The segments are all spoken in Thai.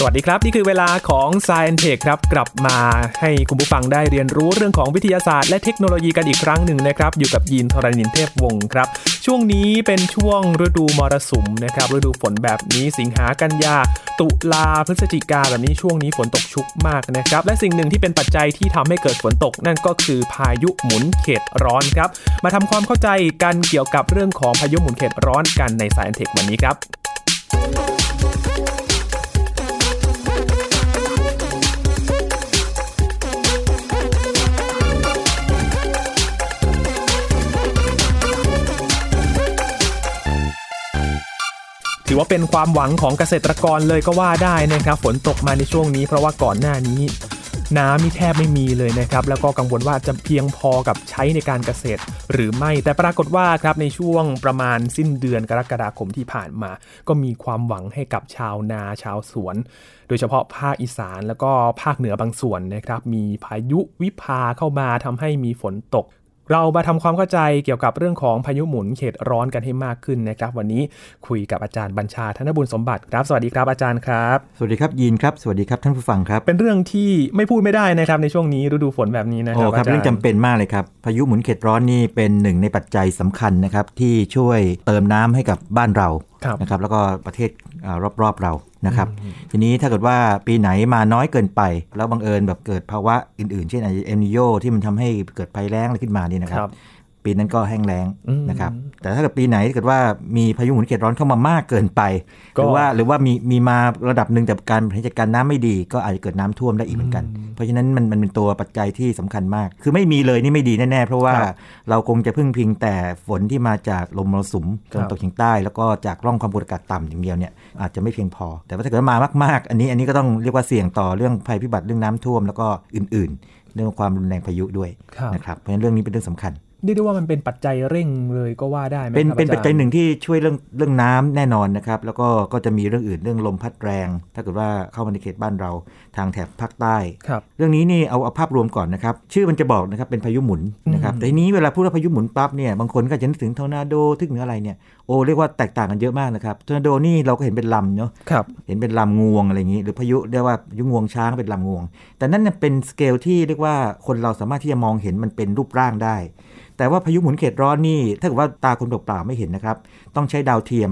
สวัสดีครับ นี่คือเวลาของ s ซ e n t e c h ครับ กลับมาให้คุณผู้ฟังได้เรียนรู้เรื่องของวิทยาศาสตร์และเทคโนโลยีกันอีกครั้งหนึ่งนะครับ อยู่กับยีนทรณินเทพวงศ์ครับ ช่วงนี้เป็นช่วงฤดูมรสุมนะครับฤดูฝนแบบนี้สิงหากันยา ตุลาพฤศจิกาแบบนี้ช่วงนี้ฝนตกชุกมากนะครับ และสิ่งหนึ่งที่เป็นปัจจัยที่ทำให้เกิดฝนตก นั่นก็คือพายุหมุนเขตร้อนครับ มาทำความเข้าใจกันเกี่ยวกับเรื่องของพายุหมุนเขตร้อนกันใน s าย e n t e c h วันนี้ครับ ถือว่าเป็นความหวังของเกษตรกรเลยก็ว่าได้นะครับ ฝนตกมาในช่วงนี้เพราะว่าก่อนหน้านี้น้ำมีแทบไม่มีเลยนะครับ แล้วก็กังวลว่าจะเพียงพอกับใช้ในการเกษตร หรือไม่แต่ปรากฏว่าครับในช่วงประมาณสิ้นเดือนกรกฎาคมที่ผ่านมา ก็มีความหวังให้กับชาวนาชาวสวน โดยเฉพาะภาคอีสานแล้วก็ภาคเหนือบางส่วนนะครับ มีพายุวิภาเข้ามาทำให้มีฝนตก เรามาทำความเข้าใจเกี่ยวกับเรื่องของพายุหมุนเขตร้อนกันให้มากขึ้นนะครับ วันนี้คุยกับอาจารย์บัญชาธนบุญสมบัติครับ สวัสดีครับอาจารย์ครับ สวัสดีครับยีนครับ สวัสดีครับท่านผู้ฟังครับ เป็นเรื่องที่ไม่พูดไม่ได้นะครับในช่วงนี้ฤดูฝนแบบนี้นะคโอ้รับครับอาจารเรื่องย์จำเป็นมากเลยครับ พายุหมุนเขตร้อนนี่เป็นหนึ่งในปัจจัยสำคัญนะครับที่ช่วยเติมน้ำให้กับบ้านเราครับนะครับแล้วก็ประเทศอ่ารอบๆเรานะครับทีนี้ถ้าเกิดว่าปีไหนมาน้อยเกินไป แล้วบังเอิญแบบเกิดภาวะอื่นๆ เช่นเอลนิโยที่มันทำให้เกิดภัยแล้งอะไรขึ้นมานี่นะครัครับบ ปีนั้นก็แห้งแล้งอืมนะครับ แต่ถ้าเกิดปีไหนเกิดว่ามีพายุหมุนเขตร้อนเข้ามามากเกินไปหก็รือว่าหรือว่ามีมีมาระดับหนึ่งแต่การบริหารจัดการน้ำไม่ดี ก็อาจจะเกิดน้ำท่วมได้อีกเหมือนกัน เพราะฉะนั้นมันมันเป็นตัวปัจจัยที่สำคัญมาก คือไม่มีเลยนี่ไม่ดีแน่ๆ เพราะว่าครับเราคงจะพึ่งพิงแต่ฝนที่มาจากลมมรสุมตะวันตกเฉียงใต้ แล้วก็จากร่องความกดอากาศต่ำอย่างเดียวเนี่ยอาจจะไม่เพียงพอ แต่ว่าถ้าเกิดว่ามามากๆ อันนี้อันนี้ก็ต้องเรียกว่าเสี่ยงต่อเรื่องภัยพิบัติเรื่องน้ำท่วมแล้วก็อื่น ๆ เรื่องความรุนแรงพายุด้วยครับนะครับเพราะฉะนั้นเรื่องนี้เป็นเรื่องสำคัญ เรียกได้ว่ามันเป็นปัจจัยเร่งเลยก็ว่าได้ไหมเป็นครับเป็นอาปัจจารจัยหนึ่งที่ช่วยเรื่องเรื่องน้ำแน่นอนนะครับ แล้วก็ก็จะมีเรื่องอื่นเรื่องลมพัดแรง ถ้าเกิดว่าเข้ามาในเขตบ้านเราทางแถบภาคใต้ครับเรื่องนี้นี่เอาเอาภาพรวมก่อนนะครับ ชื่อมันจะบอกนะครับเป็นพายุหมุนนะครับอืมแต่ทีนี้เวลาพูดว่าพายุหมุนปั๊บเนี่ยบางคนก็จะนึกถึงทอร์นาโดนึกถึงอะไรเนี่ย โอ้เรียกว่าแตกต่างกันเยอะมากนะครับทอร์นาโดนี่เราก็เห็นเป็นลำเนาะครับเห็นเป็นลำงวงอะไรอย่างนี้ หรือพายุเรียกว่าพายุงวงช้างเป็นลำงวง แต่นั่นเนี่ยเป็นสเกลที่เรียกว่าคนเราสามารถที่จะมองเห็นมันเป็นรูปร่างได้ แต่ว่าพายุหมุนเขตร้อนนี่ถ้าเกิดว่าตาคนเปล่าๆไม่เห็นนะครับ ต้องใช้ดาวเทียม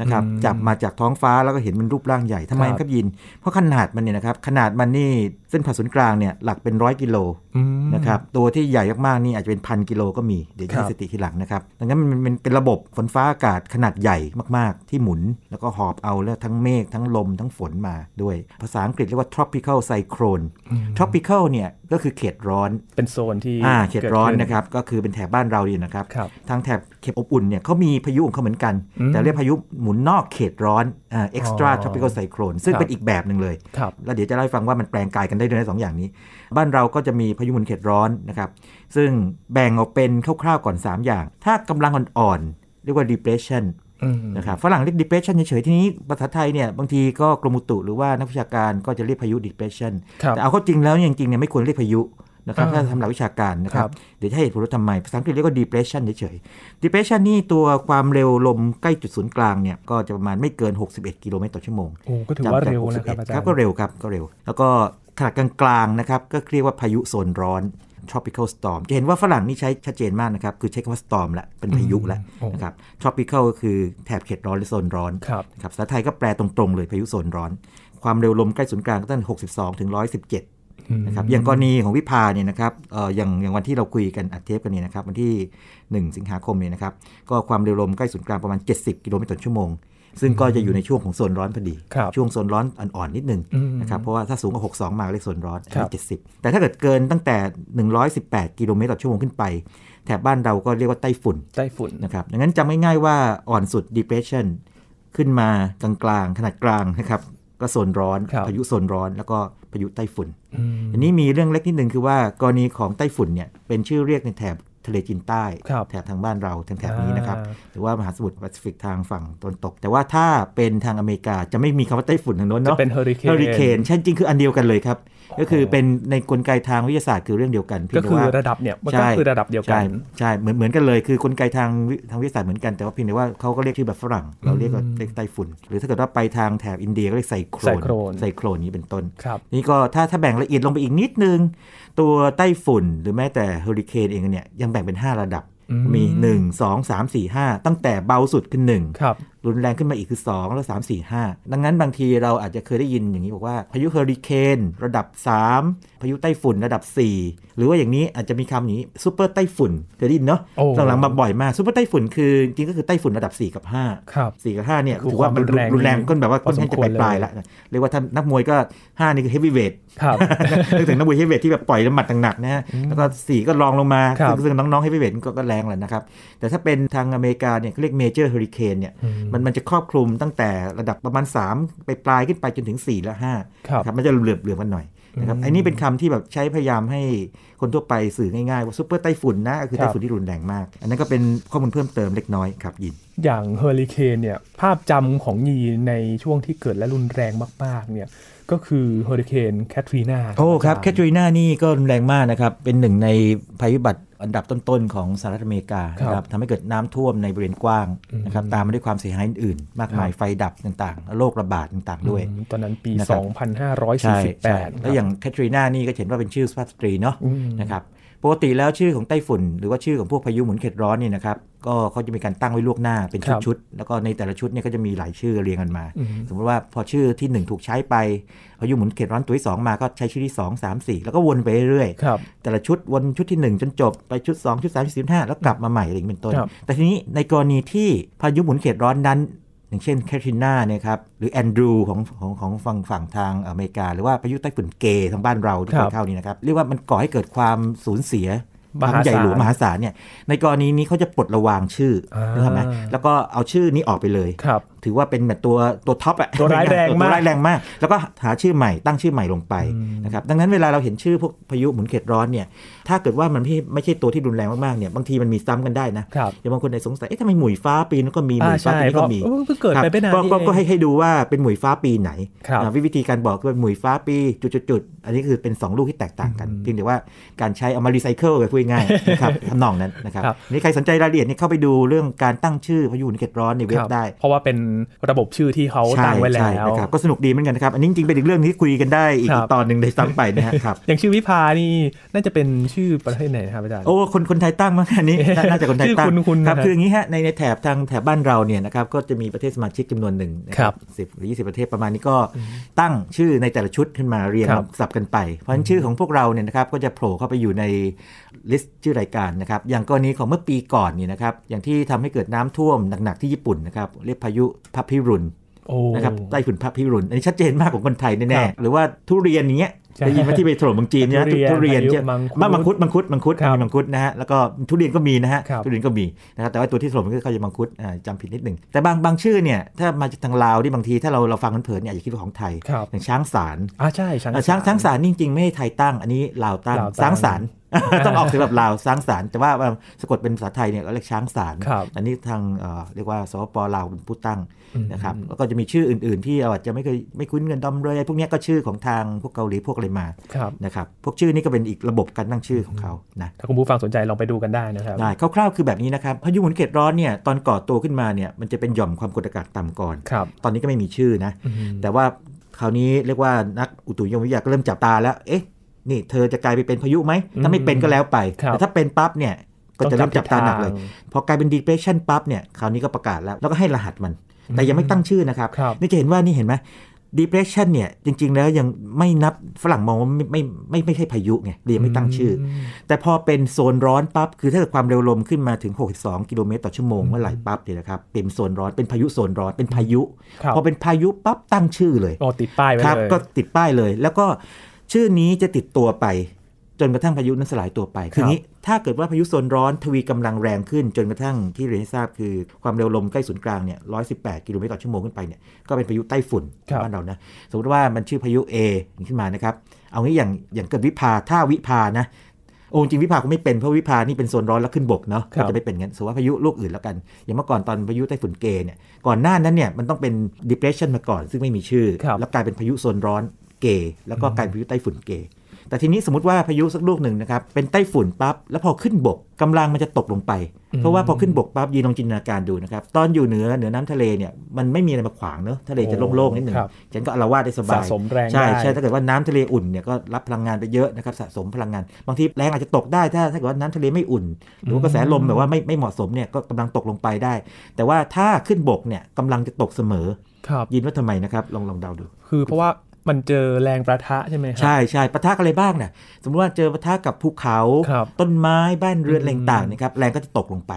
นะครับอืมจับมาจากท้องฟ้าแล้วก็เห็นมันรูปร่างใหญ่ทำไมครับครับยิน เพราะขนาดมันเนี่ยนะครับขนาดมันนี่ เส้นผ่าศูนย์กลางเนี่ยหลักเป็นร้อยกิโลอืมนะครับตัวที่ใหญ่มากๆนี่อาจจะเป็นพันกิโลก็มีเดี๋ยวจะครัให้บสติทีหลังนะครับดังนั้นมันเป็นเป็นระบบฝนฟ้าอากาศขนาดใหญ่มากๆ ที่หมุน แล้วก็หอบเอาแล้วทั้งเมฆทั้งลมทั้งฝนมาด้วย ภาษาอังกฤษเรียกว่า tropical cyclone tropical เนี่ยก็คือเขตร้อนเป็นโซนที่อ่าเขตร้อนกิดขึ้นะครับก็คือเป็นแถบบ้านเราดีนะครับครับทางแถบเขตอบอุ่นเนี่ยเขามีพายุของเขาเหมือนกันอืมแต่เรียกพายุหมุนนอกเขตร้อนอ่า extra อ๋อ tropical cyclone ซึ่งครับเป็นอีกแบบหนึ่งเลยครับแล้วเดี๋ยวจะเล่าให้ฟังว่ามันแปลงกายกันได้ด้วยนะสองอย่างนี้ บ้านเราก็จะมีพายุหมุนเขตร้อนนะครับซึ่งแบ่งออกเป็นคร่าวๆก่อน 3 อย่าง ถ้ากำลังอ่อนๆเรียกว่า depression อืมนะครับฝรั่งเรียก depression เฉยๆ ทีนี้ภาษาไทยเนี่ยบางทีก็กรมอุตุหรือว่านักวิชาการก็จะเรียกพายุ depression ครับแต่เอาเข้าจริงแล้วเนี่ยจริงๆเนี่ยไม่ควรเรียกพายุนะครับอ่าถ้าทำหลักวิชาการนะครัครับบเดี๋ยวจะให้เหตุผลว่าทำไมภาษาอังกฤษเรียกว่า depression เฉยๆ depression นี่ตัวความเร็วลมใกล้จุดศูนย์กลางเนี่ยก็จะประมาณไม่เกิน 61 กิโลเมตรต่อชั่วโมงโอ้ก็ถือว่าเร็วนะครับอาจารย์ครับก็เร็วครับก็เร็ว แล้วก็ ขนาดกลางๆนะครับก็เรียกว่าพายุโซนร้อน tropical storm จะเห็นว่าฝรั่งนี่ใช้ชัดเจนมากนะครับ คือใช้คำว่า storm ละเป็นพายุละโอ้นะครับ tropical ก็คือแถบเขตร้อนหรือโซนร้อนครับครับภาษาไทยก็แปลตรงๆเลยพายุโซนร้อน ความเร็วลมใกล้ศูนย์กลางก็ตั้ง 62 ถึง 117 นะครับ อย่างกรณีของวิภาเนี่ยนะครับเอ่ออย่างอย่างวันที่เราคุยกันอัดเทปกันเนี่ยนะครับ วันที่ 1 สิงหาคมเนี่ยนะครับ ก็ความเร็วลมใกล้ศูนย์กลางประมาณ 70 กิโลเมตรต่อชั่วโมง ซึ่งก็จะอยู่ในช่วงของโซนร้อนพอดีครับช่วงโซนร้อนอ่อนๆนิดนึงอืมนะครับเพราะว่าถ้าสูงกว่า 62 มาเรียกโซนร้อนอันครันี้บ70 แต่ถ้าเกิดเกินตั้งแต่ 118 กิโลเมตรต่อชั่วโมงขึ้นไป แถบบ้านเราก็เรียกว่าไต้ฝุ่นไต้ฝุ่นนะครับดังนั้นจำง่ายๆว่าอ่อนสุด depression ขึ้นมากลางๆขนาดกลางนะครับก็โซนร้อนครับพายุโซนร้อนแล้วก็พายุไต้ฝุ่นอืมอันนี้มีเรื่องเล็กนิดนึงคือว่ากรณีของไต้ฝุ่นเนี่ยเป็นชื่อเรียกในแถบ ทะเลจีนใต้ครับแถบทางบ้านเราแถบๆนี้นะครับอ่าหรือว่ามหาสมุทรแปซิฟิกทางฝั่งตะวันตก แต่ว่าถ้าเป็นทางอเมริกาจะไม่มีคำว่าไต้ฝุ่นทางโน้นจะเนาะเป็นเฮอริเคนเฮอริเคนใช่จริงคืออันเดียวกันเลยครับ ก็คือเป็นในกลไกทางวิทยาศาสตร์คือเรื่องเดียวกันเพียก็งแต่คือว่าระดับเนี่ยมันก็ใช่คือระดับเดียวกัใช่นใช่เหมือนเหมือนกันเลย คือกลไกทางวิทางวิทยาศาสตร์เหมือนกันแต่ว่าเพียงแต่ว่าเขาก็เรียกชื่อแบบฝรั่ง เราเรียกว่าเรียกไต้ฝุ่น หรือถ้าเกิดว่าไปทางแถบอินเดียก็เรียกไซโครไซนโครนไซโครนนี้เป็นต้นครับนี่ก็ถ้าถ้าแบ่งละเอียดลงไปอีกนิดนึง ตัวไต้ฝุ่นหรือแม้แต่เฮอริเคนเองเนี่ยยังแบ่งเป็น 5 ระดับอืมมี 1 2 3 4 5 ตั้งแต่เบาสุดคือ1ค รับรุนแรงขึ้นมาอีกคือ 2 แล้ว 3 4 5 ดังนั้นบางทีเราอาจจะเคยได้ยินอย่างนี้บอกว่าพายุเฮอริเคนระดับ 3 พายุไต้ฝุ่นระดับ 4 หรือว่าอย่างนี้อาจจะมีคำอย่างนี้ซูเปอร์ไต้ฝุ่นเคยได้ยินเนาะโอ้หลังๆมาบ่อยมากซูเปอร์ไต้ฝุ่นคือจริงๆก็คือไต้ฝุ่นระดับ 4 กับ5ครับ4กับ5เนี่ยคือถือว่ามันความรุนแรงรุนแรงก็แบบว่าพอค่อนข้างสมจะควรปลายๆเลยแล้วเรียกว่าถ้านักมวยก็ 5 นี่คือ heavyweight ครับนึกถึงนักมวย heavyweight ที่แบบปล่อยน้ำหมัดหนักๆนะฮะแล้วก็4ก็รองลงมาครับซึ่งซึ่งน้องๆเฮฟวีเวทก็ก็แรงแหละนะครับแต่ถ้าเป็นทางอเมริกาเนี่ยเขาเรียก major hurricane เนี่ยอืมมันมันจะครอบคลุมตั้งแต่ระดับประมาณ 3 ไปปลายขึ้นไปจนถึง 4 และ5ครับครับมันจะเหลื่อมเหลื่อมๆกันหน่อยนะครับอืมอันนี้เป็นคำที่แบบใช้พยายามให้คนทั่วไปสื่อง่ายๆ ว่าซูเปอร์ไต้ฝุ่นนะก็คือครับไต้ฝุ่นที่รุนแรงมาก อันนั้นก็เป็นข้อมูลเพิ่มเติมเล็กน้อยครับยิน อย่างเฮอริเคนเนี่ยภาพจำของยีในช่วงที่เกิดและรุนแรงมากๆเนี่ยก็คือเฮอริเคนแคทรีนาโอ้ครับแคทรีนานี่ก็รุนแรงมากนะครับเป็นหนึ่งในภัยพิบัติ อันดับต้นๆของสหรัฐอเมริกานะครับทำให้เกิดน้ำท่วมในบริเวณกว้างนะครับตามมาด้วยความเสียหายอื่นๆ มากมายไฟดับต่างๆ โรคระบาดต่างๆ ด้วยอืมตอนนั้นปีนะครับใช่ใช่2548 แล้วอย่างแคทรีนานี่ก็เห็นว่าเป็นชื่อสุภาพสตรีเนาะอืมนะครับ ปกติแล้วชื่อของไต้ฝุ่น หรือว่าชื่อของพวกพายุหมุนเขตร้อนเนี่ยนะครับก็เขาจะมีการตั้งไว้ล่วงหน้าเป็นครับชุดๆแล้วก็ในแต่ละชุดเนี่ยก็จะมีหลายชื่อเรียงกันมาอืมสมมติว่าพอชื่อที่ 1 ถูกใช้ไปพายุหมุนเขตร้อนตัวที่2มาก็ใช้ชื่อที่ 2 3 4 แล้วก็วนไปเรื่อยๆครับแต่ละชุดวนชุดที่ 1 จนจบไปชุด 2 ชุด3ชุด4 5แล้วกลับมาใหม่อะไรอย่างนี้เป็นต้นครับแต่ทีนี้ในกรณีที่พายุหมุนเขตร้อนนั้น อย่างเช่นแคทริน่าเนี่ยครับหรือแอนดรูของของของฝั่งฝั่งทางอเมริกา หรือว่าพายุไต้ฝุ่นเกทางบ้านเราที่ครัเคบยเข้านี่นะครับ เรียกว่ามันก่อให้เกิดความสูญเสียมหาศาลครั้งใหญ่หลวงมหาศาลเนี่ยในกรณีนี้เขาจะปลดระวางชื่ออ่านึกภาพไหมแล้วก็เอาชื่อนี้ออกไปเลยครับถือว่าเป็นแบบตัวตัวท็อปอะตัวร้ายแรงมากตัวร้ายแรงมาก แล้วก็หาชื่อใหม่ตั้งชื่อใหม่ลงไปนะครับดังนั้นเวลาเราเห็นชื่อพวกพายุหมุนเขตร้อนเนี่ยถ้าเกิดว่ามันไม่ไม่ใช่ตัวที่รุนแรงมากๆเนี่ยบางทีมันมีซ้ำกันได้นะครับอย่างบางคนอาจจะสงสัยเอ๊ะทำไมหมุยฟ้าปีนั้นก็มีหมุอ่ายฟ้าใช่ปีนี้เพราะก็มีเออเพิ่งเกิดไปไม่นานครับนี่ก็เองก็ให้ให้ดูว่าเป็นหมุยฟ้าปีไหนครับอ่าวิธีการบอกคือหมุยฟ้าปีจุดๆๆอันนี้คือเป็นสองลูกที่แตกต่างกันเพียงแต่ว่าการใช้เอามารีไซเคิลไปพูดง่ายๆนะครับทำนองนั้นนะครับครับนี่ใครสนใจรายละเอียดนี่เข้าไปดูเรื่องการตั้งชื่อพายุหมุนเขตร้อนในเว็ครับบได้ เพราะว่าเป็นระบบชื่อที่เขาตั้งไว้แล้ใช่วนะครับก็สนุกดีเหมือนกันนะครับ อันนี้จริงๆเป็นอีกเรื่องที่คุยกันได้อีกครับตอนหนึ่งในซ้ำไปนะฮะครับอย่างชื่อวิภานี่น่าจะเป็นชื่อประเทศไหนนะครับอาจารย์โอ้คนคนไทยตั้งมั้งอันนี้น่าน่าจะคนไทยตั้งชื่อคุ้นๆครับนะฮะคืออย่างนี้ฮะในในแถบทางแถบบ้านเราเนี่ยนะครับก็จะมีประเทศสมาชิกจำนวนหนึ่งนะครับสิบหรือยี่สิบประเทศประมาณนี้ก็ตั้งชื่อในแต่ละชุดขึ้นมาเรียงครับสับกันไป เพราะฉะนั้นชื่อของพวกเราเนี่ยนะครับก็จะโผล่เข้าไปอยู่ในลิสต์ชื่อรายการนะครับอย่างกรณีของเมื่อปีก่อนเนี่ยนะครับอย่างที่ทำให้เกิดน้ำท่วมหนักๆที่ญี่ปุ่นนะครับเรียกพายุพับพิรุนโอ้นะครับไต้ฝุ่นพระพิรุณอันนี้ชัดเจนมากของคนไทยครัแน่บๆหรือว่าทุเรียนอย่างเงี้ยใช่ได้ยินว่าที่ไปถล่มเมืองจีนเนี่ยทุเรียนทุเรียนพายุใช่มังคุดบ้ามังคุดมังคุดมังคุดครับมีมังคุดนะฮะแล้วก็ทุเรียนก็มีนะฮะครับทุเรียนก็มีนะครับแต่ว่าตัวที่ถล่มก็เขาจะมังคุดอ่าจำผิดนิดหนึ่งแต่บางบางชื่อเนี่ยถ้ามาจากทางลาวที่บางทีถ้าเราเราฟังเผินๆเนี่ยอาจจะคิดว่าของไทยครับอย่างช้างสารอ่าใช่ช้างเอ่อช้างช้างสารนี่จริงๆไม่ให้ไทยตั้งอันนี้ลาวตั้งลาวตั้งช้างสาร ต้องออกเสียงแบบลาวช้างสารแต่ว่าว่าสะกดเป็นภาษาไทยเนี่ยก็เรียกช้างสารครับอันนี้ทางเอ่อเรียกว่าสปปลาวเป็นผู้ตั้งอืมนะครับแล้วก็จะมีชื่ออื่น ๆ ที่เราอาจจะไม่เคยไม่คุ้นเงินดอมเลยพวกเนี้ยก็ชื่อของทางพวกเกาหลีพวกอะไรมาครับนะครับพวกชื่อนี่ก็เป็นอีกระบบการตั้งชื่อของเขานะถ้าคุณผู้ฟังสนใจลองไปดูกันได้นะครับได้คร่าวๆคือแบบนี้นะครับพายุหมุนเขตร้อนเนี่ยตอนก่อตัวขึ้นมาเนี่ยมันจะเป็นหย่อมความกดอากาศต่ำก่อนครับตอนนี้ก็ไม่มีชื่อนะอืมแต่ว่าคราวนี้เรียกว่านักอุตุนิยมวิทยาก็เริ่มจับตาแล้วเอ๊ะ นี่เธอจะกลายไปเป็นพายุไหมถ้าไม่เป็นก็แล้วไปครับแต่ถ้าเป็นปั๊บเนี่ยก็จะเริ่มจับตาหนักเลยต้องจับทิศทางพอกลายเป็น depression ปั๊บเนี่ยคราวนี้ก็ประกาศแล้ว แล้วก็ให้รหัสมัน แต่ยังไม่ตั้งชื่อนะครับครับ นี่จะเห็นว่านี่เห็นไหม depression เนี่ยจริง ๆ แล้วยังไม่นับฝรั่งมองว่าไม่ไม่ไม่ไม่ใช่พายุไงเลยยังไม่ตั้งชื่ออแต่พอเป็นโซนร้อนปั๊บ คือถ้าเกิดความเร็วลมขึ้นมาถึง 62 กิโลเมตรต่อชั่วโมงเมื่อไหร่ปั๊บเนี่ยนะครับเป็นโซนร้อนเป็นพายุโซนร้อนเป็นพายุครับพอเป็นพายุปั๊บตั้งชื่อเลยโอ้ติดป้ายไว้ครับเลยก็ติดป้ายเลย แล้วก็ ชื่อนี้จะติดตัวไป จนกระทั่งพายุนั้นสลายตัวไปคืองี้ถ้าเกิดว่าพายุโซนร้อนทวีกำลังแรงขึ้นจนกระทั่งที่เรียนให้ทราบคือความเร็วลมใกล้ศูนย์กลางเนี่ย118กิโลเมตรต่อชั่วโมงขึ้นไปเนี่ยก็เป็นพายุไต้ฝุ่นครับบ้านเรานะสมมติว่ามันชื่อพายุ A ขึ้นมานะครับเอางี้อย่างอย่างเกิดวิภาถ้าวิภานะโอ้จริงวิภาคงไม่เป็นเพราะวิภานี่เป็นโซนร้อนแล้วขึ้นบกเนาะครับก็จะไม่เป็นงั้นสมมติว่าพายุลูกอื่นแล้วกัน อย่างเมื่อก่อนตอนพายุไต้ฝุ่นเกเนี่ยก่อนหน้านั้นเนี่ยมันต้องเป็น depression มาก่อน ซึ่งไม่มีชื่อครับแล้วกลายเป็นพายุโซนร้อน เกแล้วก็กลายเป็นพายุไต้ฝุ่นเกแต่ทีนี้สมมติว่าพายุสักลูกหนึ่งนะครับเป็นไต้ฝุ่นปั๊บแล้วพอขึ้นบกกำลังมันจะตกลงไป เพราะว่าพอขึ้นบกปั๊บยีนลองจินตนาการดูนะครับ ตอนอยู่เหนือเหนือน้ำทะเลเนี่ยมันไม่มีอะไรมาขวางเนอะทะเลจะโล่งๆนิดหนึ่งครับฉันก็อาละวาดได้สบายสะสมแรงใช่ได้ใช่ถ้าเกิดว่าน้ำทะเลอุ่นเนี่ยก็รับพลังงานไปเยอะนะครับสะสมพลังงาน บางทีแรงอาจจะตกได้ถ้าถ้าเกิดว่าน้ำทะเลไม่อุ่น หรือว่ากระแสลมแบบว่าไม่ไม่เหมาะสมเนี่ยก็กำลังตกลงไปได้ แต่ว่าถ้าขึ้นบกเนี่ยกำลังจะตกเสมอครับยินว่าทำไมนะครับลองลองเดาดู คือเพราะว่า มันเจอแรงประทะใช่ไหมครัใช่ใช่ปะทะกันอะไรบ้างเนี่ยสมมติว่าเจอปะทะกับภูเขาครับต้นไม้บ้านเรือนอืมอะไรต่างๆนะครับแรงก็จะตกลงไป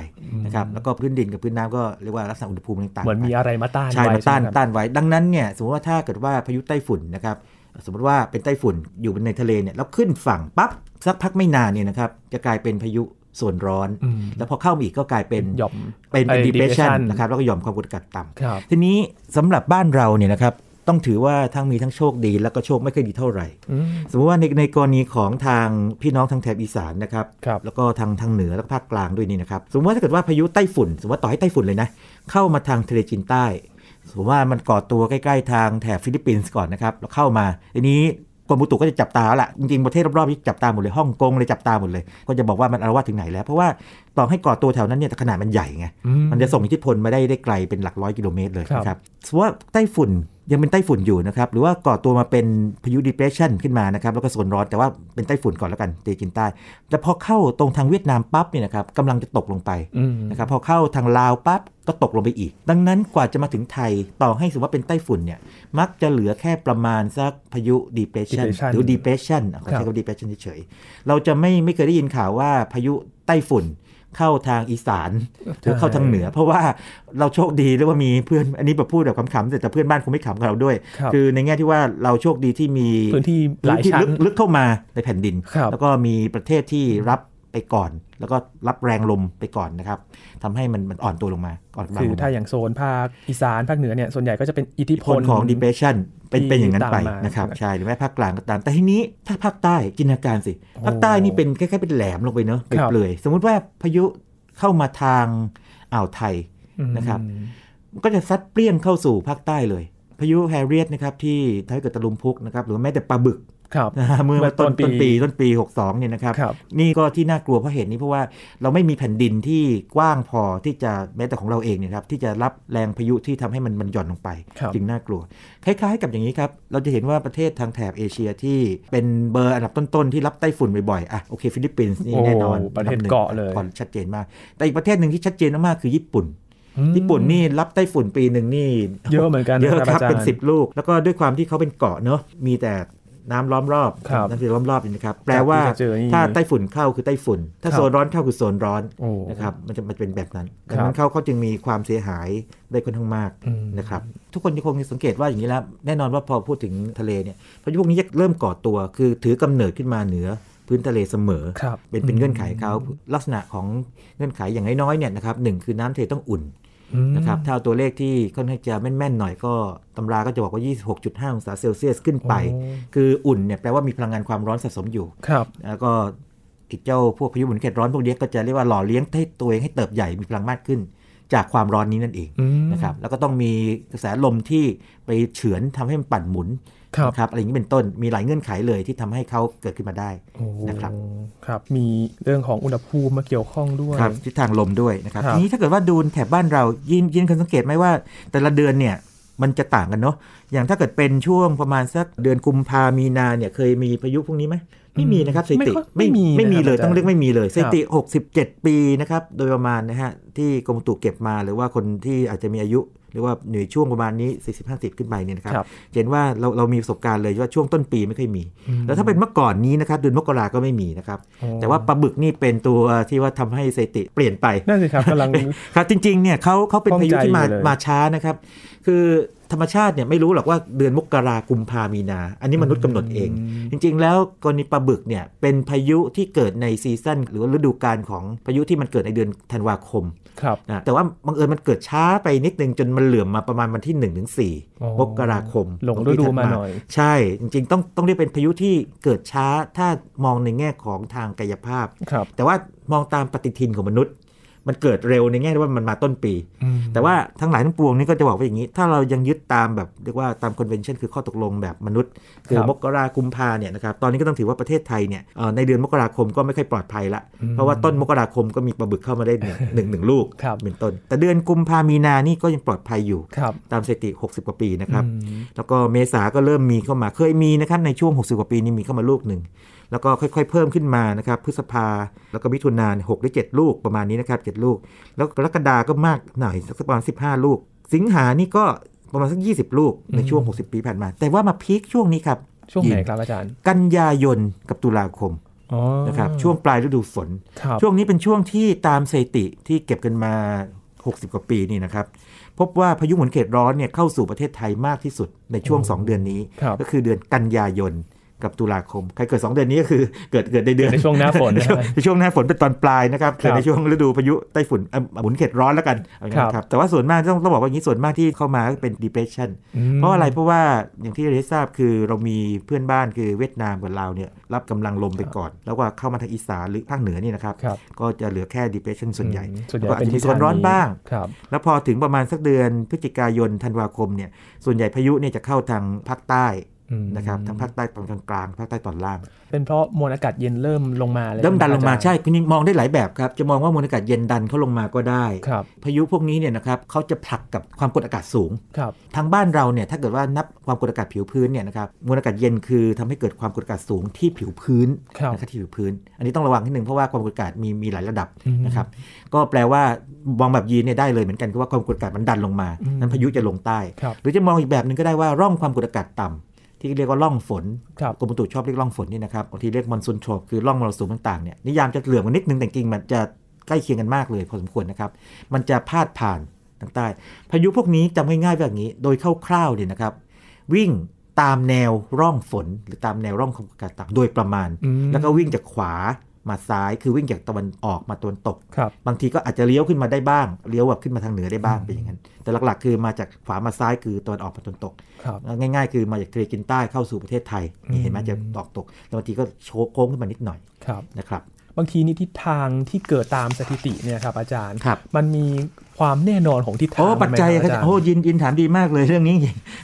นะครับแล้วก็พื้นดินกับพื้นน้ำก็เรียกว่าลักษณะอุณหภูมิต่างๆเหมือนมีไปอะไรมาต้านใช่ไว้มาต้านใช่ไหครับต้านไว้ ดังนั้นเนี่ยสมมติว่าถ้าเกิดว่าพายุไต้ฝุ่นนะครับสมมติว่าเป็นไต้ฝุ่นอยู่ในทะเลเนี่ยแล้วขึ้นฝั่งปั๊บสักพักไม่นานเนี่ยนะครับจะกลายเป็นพายุโซนร้อนอืมแล้วพอเข้ามาอีกก็กลายเป็นหย่อมเป็นเป็นไอ้ depression depression นะครับแล้วก็หย่อมความกดอากาศต่ำครับทีนี้สำหรับบ้านเราเนี่ยนะครับ ต้องถือว่าทั้งมีทั้งโชคดี แล้วก็โชคไม่ค่อยดีเท่าไหร่อืมสมมติว่าในในกรณีของทางพี่น้องทางแถบอีสานนะครับครับแล้วก็ทางทางเหนือแล้วก็ภาคกลางด้วยนี่นะครับ สมมติว่าถ้าเกิดว่าพายุไต้ฝุ่น สมมติว่าต่อให้ไต้ฝุ่นเลยนะ เข้ามาทางทะเลจีนใต้ สมมติว่ามันก่อตัวใกล้ๆ ทางแถบฟิลิปปินส์ก่อนนะครับแล้วเข้ามาทีนี้กรมอุตุก็จะจับตาแล้วล่ะจริงๆ ประเทศรอบๆนี้จับตาหมดเลยฮ่องกงเลยจับตาหมดเลย ก็จะบอกว่ามันอาละวาดถึงไหนแล้ว เพราะว่าต่อให้ก่อตัวแถวนั้นเนี่ยแต่ขนาดมันใหญ่ไงอืมันจะส่งอิทธิพลมาได้ได้ไกลเป็นหลักร้อยกิโลเมตรเลยครับนะครับสมมติว่าไต้ฝุ่น ยังเป็นไต้ฝุ่นอยู่นะครับ หรือว่าก่อตัวมาเป็นพายุ depression ขึ้นมานะครับ แล้วก็โซนร้อนแต่ว่าเป็นไต้ฝุ่นก่อนแล้วกันทะเลจีนใต้ แต่พอเข้าตรงทางเวียดนามปั๊บเนี่ยนะครับกำลังจะตกลงไปอืมนะครับพอเข้าทางลาวปั๊บก็ตกลงไปอีก ดังนั้นกว่าจะมาถึงไทยต่อให้สมมติว่าเป็นไต้ฝุ่นเนี่ยมักจะเหลือแค่ประมาณสักพายุ depression depression หรือ depression อะขอครัใช้บคำว่า depression เฉยๆเราจะไม่ไม่เคยได้ยินข่าวว่าพายุไต้ฝุ่น เข้าทางอีสานหรือเข้าทางเหนือ เพราะว่าเราโชคดีเรียกว่ามีเพื่อนอันนี้แบบพูดแบบขำๆแต่แต่เพื่อนบ้านคงไม่ขำกับเราด้วยครับคือในแง่ที่ว่าเราโชคดีที่มีพื้นที่หลายพื้นที่ชั้นลึกลึกเข้ามาในแผ่นดินครับแล้วก็มีประเทศที่รับไปก่อน แล้วก็รับแรงลมไปก่อนนะครับทำให้มันมันอ่อนตัวลงมาอ่อนกำลังคือลงถ้ามาอย่างโซนภาคอีสานภาคเหนือเนี่ยส่วนใหญ่ก็จะเป็นอิทธิพผลลของ depression เป็นที่เป็นอย่างนั้นไปตามมานะครับใช่ไหมใช่หรือแม้ภาคกลางก็ตาม แต่ทีนี้ถ้าภาคใต้จินตนาการสิภาคใต้นี่เป็นคล้ายๆเป็นแหลมลงไปเนอะครับเปลือยๆสมมุติว่าพายุเข้ามาทางอ่าวไทยนะครับอืมก็จะซัดเปรี้ยงเข้าสู่ภาคใต้เลย พายุแฮร์เรียตนะครับที่ทำให้เกิดตะลุมพุกนะครับหรือแม้แต่ปลาบึกครับนะฮะ เมื่อเมื่อต้ต้นนปีต้นปีต้นปี 62เนี่ยนะครับครับนี่ก็ที่น่ากลัวเพราะเหตุนี้เพราะว่าเราไม่มีแผ่นดินที่กว้างพอที่จะแม้แต่ของเราเองเนี่ยครับที่จะรับแรงพายุที่ทำให้มันมันหย่อนลงไปครับจึงน่ากลัว คล้ายๆ กับอย่างนี้ครับ เราจะเห็นว่าประเทศทางแถบเอเชียที่เป็นเบอร์อันดับต้นๆที่รับไต้ฝุ่นบ่อยๆอะโอเคฟิลิปปินส์นี่โอ้แน่นอนประเทศอันดับหนึ่งเกาะเลยก่อนชัดเจนมาก แต่อีกประเทศหนึ่งที่ชัดเจนมากๆคือญี่ปุ่นอืมญี่ปุ่นนี่รับไต้ฝุ่นปีหนึ่งนี่ เยอะเหมือนกันเยอะนะครับครับอาจารย์เป็นสิบลูก แล้วก็ด้วยความที่เขาเป็นเกาะเนอะมีแต่ น้ำล้อมรอบครับน้ำทะเลล้อมรอบนี่นะครับ แปลว่าที่จะเจอนี่ถ้าไต้ฝุ่นเข้าคือไต้ฝุ่น ถ้าครับโซนร้อนเข้าคือโซนร้อนโอ้นะครับมันจะมันจะเป็นแบบนั้นครัดับงนั้นเขาเขาจึงมีความเสียหายได้ค่อนข้างมากอืมนะครับทุกคนคงสังเกตว่าอย่างนี้แล้วแน่นอนว่าพอพูดถึงทะเลเนี่ยพายุพวกนี้จะเริ่มก่อตัว คือถือกำเนิดขึ้นมาเหนือพื้นทะเลเสมอครับเป็นเป็นเงื่อนไขเขาลักษณะของเงื่อนไขอย่างน้อยๆเนี่ยนะครับหนึ่งคือน้ำทะเลต้องอุ่นอืม นะครับถ้าเอาตัวเลขที่ค่อนข้างจะแม่นๆหน่อยก็ตำราก็จะบอกว่า 26.5 องศาเซลเซียสขึ้นไปโอ้คืออุ่นเนี่ยแปลว่ามีพลังงานความร้อนสะสมอยู่ครับแล้วก็อีกเจ้าพวกพายุหมุนเขตร้อนพวกนี้ก็จะเรียกว่าหล่อเลี้ยงให้ตัวเองให้เติบใหญ่มีพลังมากขึ้น จากความร้อนนี้นั่นเองอืมนะครับแล้วก็ต้องมีกระแสลมที่ไปเฉือนทำให้มันปั่นหมุนครับ นะครับอะไรอย่างนี้เป็นต้นมีหลายเงื่อนไขเลยที่ทำให้เขาเกิดขึ้นมาได้โอ้นะครับครับ มีเรื่องของอุณหภูมิมาเกี่ยวข้องด้วยครับทิศทางลมด้วยนะครับครับทีนี้ถ้าเกิดว่าดูแถบบ้านเรายินยินเคยสังเกตไหมว่า แต่ละเดือนเนี่ยมันจะต่างกันเนาะอย่างถ้าเกิดเป็นช่วงประมาณสักเดือนกุมภามีนาเนี่ยเคยมีพายุพวกนี้ไหมไม่มีนะครับสถิติไม่ค่อยไม่มีไม่มีนะครับเลยอาจารย์ต้องเรียกไม่มีเลยสครับถิติ 67 ปีนะครับโดยประมาณนะฮะที่กรมอุตุเก็บมาหรือว่าคนที่อาจจะมีอายุ หรือว่าอยู่ในช่วงประมาณนี้ 40-50 ขึ้นไปเนี่ยนะครับครับ เห็นว่าเราเรามีประสบการณ์เลยว่าช่วงต้นปีไม่เคยมีอืมแล้วถ้าเป็นเมื่อก่อนนี้นะครับเดือนมกราก็ไม่มีนะครับโอ้แต่ว่าปลาบึกนี่เป็นตัวที่ว่าทำให้สถิติเปลี่ยนไปนั่นสิครับกำลังครับจริงๆเนี่ยเขาเขาเป็นข้องพายุที่มาใจอยู่เลยมาช้านะครับ คือธรรมชาติเนี่ยไม่รู้หรอกว่าเดือนมกรากุมภามีนา อันนี้มนุษย์กำหนดเอง จริง ๆ แล้วกรณีปลาบึกเนี่ยเป็นพายุที่เกิดในซีซั่นหรือว่าฤดูกาลของพายุที่มันเกิดในเดือนธันวาคม ครับนะแต่ว่าบังเอิญมันเกิดช้าไปนิดนึงจนมันเหลื่อมมาประมาณวันที่1นถึงสอ๋อมกราคมหลงฤดูมาหน่อย ใช่ จริงๆ ต้องต้องเรียกเป็นพายุที่เกิดช้าถ้ามองในแง่ของทางกายภาพครับแต่ว่ามองตามปฏิทินของมนุษย์ มันเกิดเร็วในแง่ที่ว่ามันมาต้นปีอืมแต่ว่าทั้งหลายทั้งปวงนี่ก็จะบอกว่าอย่างนี้ ถ้าเรายังยึดตามแบบเรียกว่าตามคอนเวนชั่นคือข้อตกลงแบบมนุษย์ คือมกรากุมภาเนี่ยนะครับตอนนี้ก็ต้องถือว่าประเทศไทยเนี่ยเอ่อในเดือนมกราคมก็ไม่ค่อยปลอดภัยละ เพราะว่าต้นมกราคมก็มีปลาบึกเข้ามาได้หนึ่งหนึ่งหนึ่งลูกครับเป็นต้น แต่เดือนกุมภามีนานี่ก็ยังปลอดภัยอยู่ครับตามสถิติ 60 กว่าปีนะครับอืมแล้วก็เมษาก็เริ่มมีเข้ามาเคยมีนะครับในช่วง 60 กว่าปีนี้มีเข้ามาลูกหนึ่ง แล้วก็ค่อยๆ เพิ่มขึ้นมานะครับพฤษภาแล้วก็มิถุนายนหกหรือ7ลูกประมาณนี้นะครับ7ลูก แล้วกรกฎาก็มากหน่อยสักประมาณ15ลูก สิงหานี่ก็ประมาณสัก20ลูกในช่วง 60 ปีผ่านมา แต่ว่ามาพีคช่วงนี้ครับช่วงไหนยินครับอาจารย์ กันยายนกับตุลาคมอ๋อนะครับช่วงปลายฤดูฝนครับช่วงนี้เป็นช่วงที่ตามสถิติที่เก็บกันมา 60 กว่าปีนี่นะครับ พบว่าพายุหมุนเขตร้อนเนี่ยเข้าสู่ประเทศไทยมากที่สุดในช่วง 2 เดือนนี้ครับก็คือเดือนกันยายน กับตุลาคม ใครเกิด 2 เดือนนี้ก็คือเกิดเกิดในเดือนในช่วงหน้าฝนในนะช่วงในช่วงหน้าฝนเป็นตอนปลายนะครับครับเกิดในช่วงฤดูพายุไต้ฝุ่นเอ่อหมุนเขตร้อนแล้วกันเอาอย่างนั้นครับครับแต่ว่าส่วนมากต้องต้องบอกว่าอย่างนี้ส่วนมากที่เข้ามาก็เป็น depression อืมเพราะอะไรเพราะว่าอย่างที่เราได้ทราบคือเรามีเพื่อนบ้านคือเวียดนามกับลาวเนี่ยรับกำลังลมไปก่อน แล้วก็เข้ามาทางอีสานหรือภาคเหนือนี่นะครับครับก็จะเหลือแค่ depression ส่วนใหญ่อืมส่วนใหญ่แล้วก็อาจเป็นจะมีที่โซนร้อนบ้างครับแล้วพอถึงประมาณสักเดือนพฤศจิกายนธันวาคมเนี่ยส่วนใหญ่พายุเนี่ยจะเข้าทางภาคใต้อืม นะครับทางภาคใต้ตอนกลางๆภาคใต้ตอนล่าง เป็นเพราะมวลอากาศเย็นเริ่มลงมาเลยเริ่มดันลงมาอาจารย์ใช่คุณมองได้หลายแบบครับ จะมองว่ามวลอากาศเย็นดันเขาลงมาก็ได้ครับพายุพวกนี้เนี่ยนะครับเขาจะผลักกับความกดอากาศสูงครับทางบ้านเราเนี่ยถ้าเกิดว่านับความกดอากาศผิวพื้นเนี่ยนะครับมวลอากาศเย็นคือทำให้เกิดความกดอากาศสูงที่ผิวพื้นครับนะครับที่ผิวพื้น อันนี้ต้องระวังนิดนึงเพราะว่าความกดอากาศมีมีหลายระดับอืมนะครับก็แปลว่ามองแบบยีนเนี่ยได้เลยเหมือนกันคือว่าความกดอากาศมันดันลงมาอืมนั้นพายุจะลงใต้ครับหรือจะมองอีกแบบหนึ่งก็ได้ว่าร่องความกดอากาศต่ำ ที่เรียกว่าร่องฝนครับกรมอุตุชอบเรียกร่องฝนนี่นะครับบางทีเรียกมอนซูนโทรปคือร่องมรสุมต่างๆเนี่ยนิยามจะเหลื่อมกันนิดนึงแต่จริงๆมันจะใกล้เคียงกันมากเลยพอสมควรนะครับ มันจะพาดผ่านทางใต้ พายุพวกนี้จำง่ายๆแบบนี้ โดยคร่าวๆเนี่ยนะครับ วิ่งตามแนวร่องฝน หรือตามแนวร่องความกดอากาศต่ำโดยประมาณอืมแล้วก็วิ่งจากขวา มาซ้ายคือวิ่งจากตะวันออกมาตะวันตกครับบางทีก็อาจจะเลี้ยวขึ้นมาได้บ้างเลี้ยวแบบขึ้นมาทางเหนือได้บ้างเป็นอย่างนั้น แต่หลักๆ คือมาจากขวามาซ้ายคือตะวันออกมาตะวันตกครับง่ายๆ คือมาจากทะเลจีนใต้เข้าสู่ประเทศไทยอืมนี่เห็นไหมจะตอกตกแล้วบางทีก็โชกโค้งขึ้นมานิดหน่อยครับนะครับบางทีนี่ทิศทางที่เกิดตามสถิติเนี่ยครับอาจารย์ครับมันมีความแน่นอนของทิศทางโอ้ไหมปัจจัยครับอาจารย์โอ้ยินยินถามดีมากเลยเรื่องนี้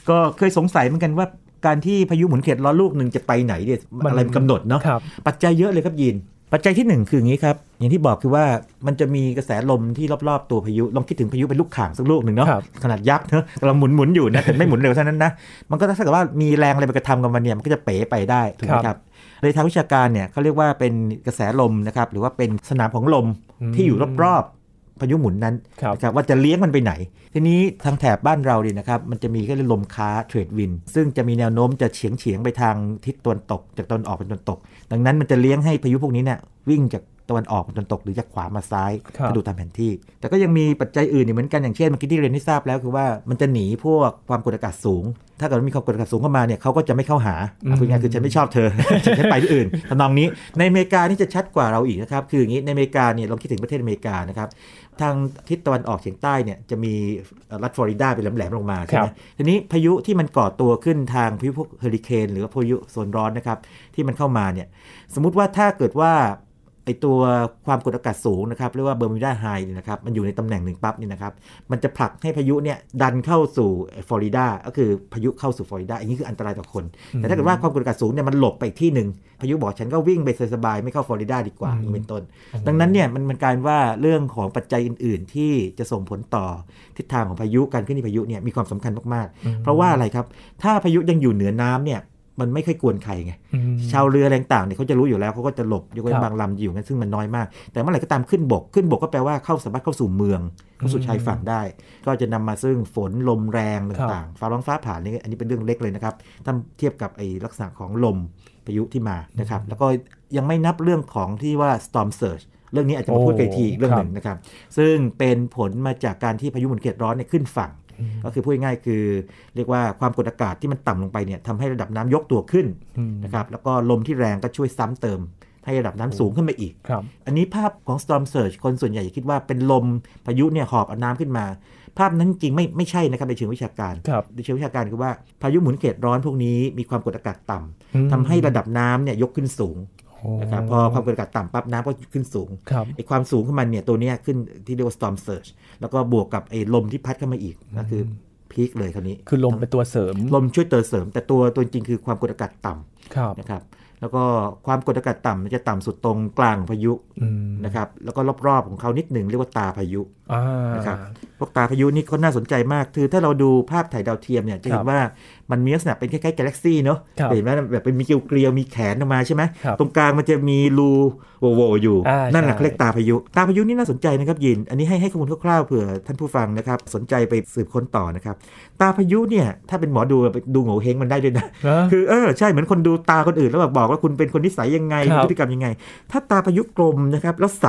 ก็เคยสงสัยเหมือนกันว่าการที่พายุหมุนเขตร้อนลูกหนึ่งจะไปไหนเนี่ยอะไรมันกำหนดเนาะครับปัจจัยเยอะเลยครับยิน ปัจจัยที่หนึ่งคืออย่างนี้ครับ อย่างที่บอกคือว่ามันจะมีกระแสลมที่รอบๆตัวพายุ ลองคิดถึงพายุเป็นลูกข่างสักลูกหนึ่งเนาะครับขนาดยักษ์เนอะกำลังหมุนหมุนๆอยู่นะแต่ไม่หมุนเร็วเท่านั้นนะมันก็ถ้าเกิดว่ามีแรงอะไรไปกระทำกับมันเนี่ยมันก็จะเป๋ไปได้ถูกไหมครับในทางวิชาการเนี่ยเขาเรียกว่าเป็นกระแสลมนะครับหรือว่าเป็นสนามของลมอืมที่อยู่รอบๆ พายุหมุนนั้นครับนะครับว่าจะเลี้ยงมันไปไหน ทีนี้ทางแถบบ้านเราเนี่ยนะครับมันจะมีก็เรียกลมค้าเทรดวิน ซึ่งจะมีแนวโน้มจะเฉียงเฉียงๆไปทางทิศตะวันตก จากตะวันออกเป็นตะวันตก ดังนั้นมันจะเลี้ยงให้พายุพวกนี้เนี่ยวิ่งจากตะวันออกเป็นตะวันตกหรือจากขวามาซ้ายครับถ้าดูตามแผนที่ แต่ก็ยังมีปัจจัยอื่นอีกเหมือนกันอย่างเช่นเมื่อกี้ที่เรียนให้ทราบแล้วคือว่ามันจะหนีพวกความกดอากาศสูง ถ้าเกิดว่ามีความกดอากาศสูงเข้ามาเนี่ยเขาก็จะไม่เข้าหาอืมคุณง่ายๆคือฉันไม่ชอบเธอฉันให้ไปที่อื่นทำนองนี้ในอเมริกานี่จะชัดกว่าเราอีกนะครับคืออย่างนี้ในอเมริกาเนี่ยลองคิดถึงประเทศอเมริกานะครับ ทางทิศตะวันออกเฉียงใต้เนี่ยจะมีเอ่อรัฐฟลอริดาเป็นแหลมๆลงมาใช่ไหมครับทีนี้พายุที่มันก่อตัวขึ้นทางพายุพวกเฮอริเคนหรือว่าพายุโซนร้อนนะครับที่มันเข้ามาเนี่ยสมมุติว่าถ้าเกิดว่า ไอตัวความกดอากาศสูงนะครับเรียกว่าเบอร์มิวดาไฮเนี่ยนะครับมันอยู่ในตำแหน่งหนึ่งปั๊บเนี่ยนะครับมันจะผลักให้พายุเนี่ยดันเข้าสู่ฟลอริดาก็คือพายุเข้าสู่ฟลอริดาอันนี้คืออันตรายต่อคน แต่ถ้าเกิดว่าความกดอากาศสูงเนี่ยมันหลบไปอีกที่หนึ่งพายุบอกฉันก็วิ่งไปสบายๆไม่เข้าฟลอริดาดีกว่าอืมอย่างนี้เป็นต้น ดังนั้นเนี่ยมันมันกลายเป็นว่าเรื่องของปัจจัยอื่น ๆ ที่จะส่งผลต่อทิศทางของพายุการเคลื่อนที่พายุเนี่ยมีความสำคัญมากอืมๆเพราะว่าอะไรครับถ้าพายุยังอยู่เหนือน้ำเนี่ย มันไม่ค่อยกวนใครไงอืมชาวเรือแรงต่างเนี่ยเขาจะรู้อยู่แล้วเขาก็จะหลบยกเว้ครันบบางลำอยู่กันซึ่งมันน้อยมาก แต่เมื่อไหร่ก็ตามขึ้นบกขึ้นบกก็แปลว่าเข้าสามารถเข้าสู่เมืองเข้าสู่ชายฝั่งได้ ก็จะนำมาซึ่งฝนลมแรงต่างๆฟ้าร้องฟ้าผ่านี่อันนี้เป็นเรื่องเล็กเลยนะครับถ้าเทียบกับไอ้ลักษณะของลมพายุที่มานะครับแล้วก็ยังไม่นับเรื่องของที่ว่า storm surge เรื่องนี้อาจจะมาพูดกันอีกทีอีกเรื่องหนึ่งนะครับ ซึ่งเป็นผลมาจากการที่พายุหมุนเขตร้อนเนี่ยขึ้นฝั่ง ก็คือพูดง่ายๆคือเรียกว่าความกดอากาศที่มันต่ำลงไปเนี่ยทำให้ระดับน้ำยกตัวขึ้นอืมนะครับแล้วก็ลมที่แรงก็ช่วยซ้ำเติมให้ระดับน้ำสูงขึ้นมาอีกครับอันนี้ภาพของ storm surge คนส่วนใหญ่จะคิดว่าเป็นลมพายุเนี่ยหอบเอาน้ำขึ้นมา ภาพนั้นจริงไม่ไม่ใช่นะครับในเชิงวิชาการครับในเชิงวิชาการคือว่าพายุหมุนเขตร้อนพวกนี้มีความกดอากาศต่ำอืมทำให้ระดับน้ำเนี่ยยกขึ้นสูงโอ้ นะครับพอความกดอากาศต่ำปั๊บน้ำก็ขึ้นสูงครับไอ้ความสูงของมันเนี่ยตัวเนี้ยขึ้นที่เรียกว่า storm surge แล้วก็บวกกับไอ้ลมที่พัดเข้ามาอีกก็คือพีคเลยคราวนี้ คือลมเป็นตัวเสริม ลมช่วยเติมเสริม แต่ตัวตัวจริงคือความกดอากาศต่ำครับนะครับแล้วก็ความกดอากาศต่ำมันจะต่ำสุดตรงกลางพายุอืมนะครับแล้วก็รอบๆของเขานิดหนึ่งเรียกว่าตาพายุอ่า นะครับพวกตาพายุนี่ก็น่าสนใจมาก คือถ้าเราดูภาพถ่ายดาวเทียมเนี่ยจะเห็ครันบว่ามันมีลักษณะเป็นคล้ายๆกาแล็กซี่เนาะครับเห็นไหมแบบเป็นมีเกลียวๆมีแขนออกมาใช่ไหมครับตรงกลางมันจะมีรูโหว่ๆอยู่อ่านั่นแหละใช่เขาเรียกตาพายุ ตาพายุนี่น่าสนใจนะครับยิน อันนี้ให้ให้ข้อมูลคร่าวๆเผื่อท่านผู้ฟังนะครับ สนใจไปสืบค้นต่อนะครับ ตาพายุเนี่ยถ้าเป็นหมอดูไปดูโง่เฮงมันได้ด้วยนะนะคือเออใช่เหมือนคนดูตาคนอื่นแล้วแบบบอกว่าคุณเป็นคนนิสัยยังไงครับพฤติกรรมยังไง ถ้าตาพายุกลมนะครับแล้วใส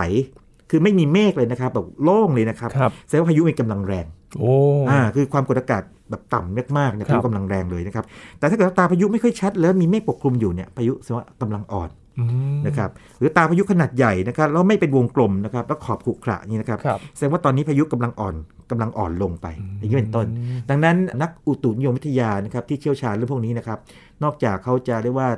คือไม่มีเมฆเลยนะครับแบบโล่งเลยนะครับครับแสดงว่าพายุมีกำลังแรงโอ้อ่าคือความกดอากาศแบบต่ำมากๆเนี่ยครัพาบยุกำลังแรงเลยนะครับ แต่ถ้าเกิดว่าตาพายุไม่ค่อยชัด แล้วมีเมฆปกคลุมอยู่เนี่ยพายุแสดงว่ากำลังอ่อนอืมนะครับหรือตาพายุขนาดใหญ่นะครับแล้วไม่เป็นวงกลมนะครับแล้วขอบขรุขระนี่นะครับครับแสดงว่าตอนนี้พายุกำลังอ่อนกำลังอ่อนลงไปอย่างนี้เป็นต้น ดังนั้นนักอุตุนิยมวิทยานะครับที่เชี่ยวชาญเรื่องพวกนี้นะครับนอกจากเขาจะเรียกว่า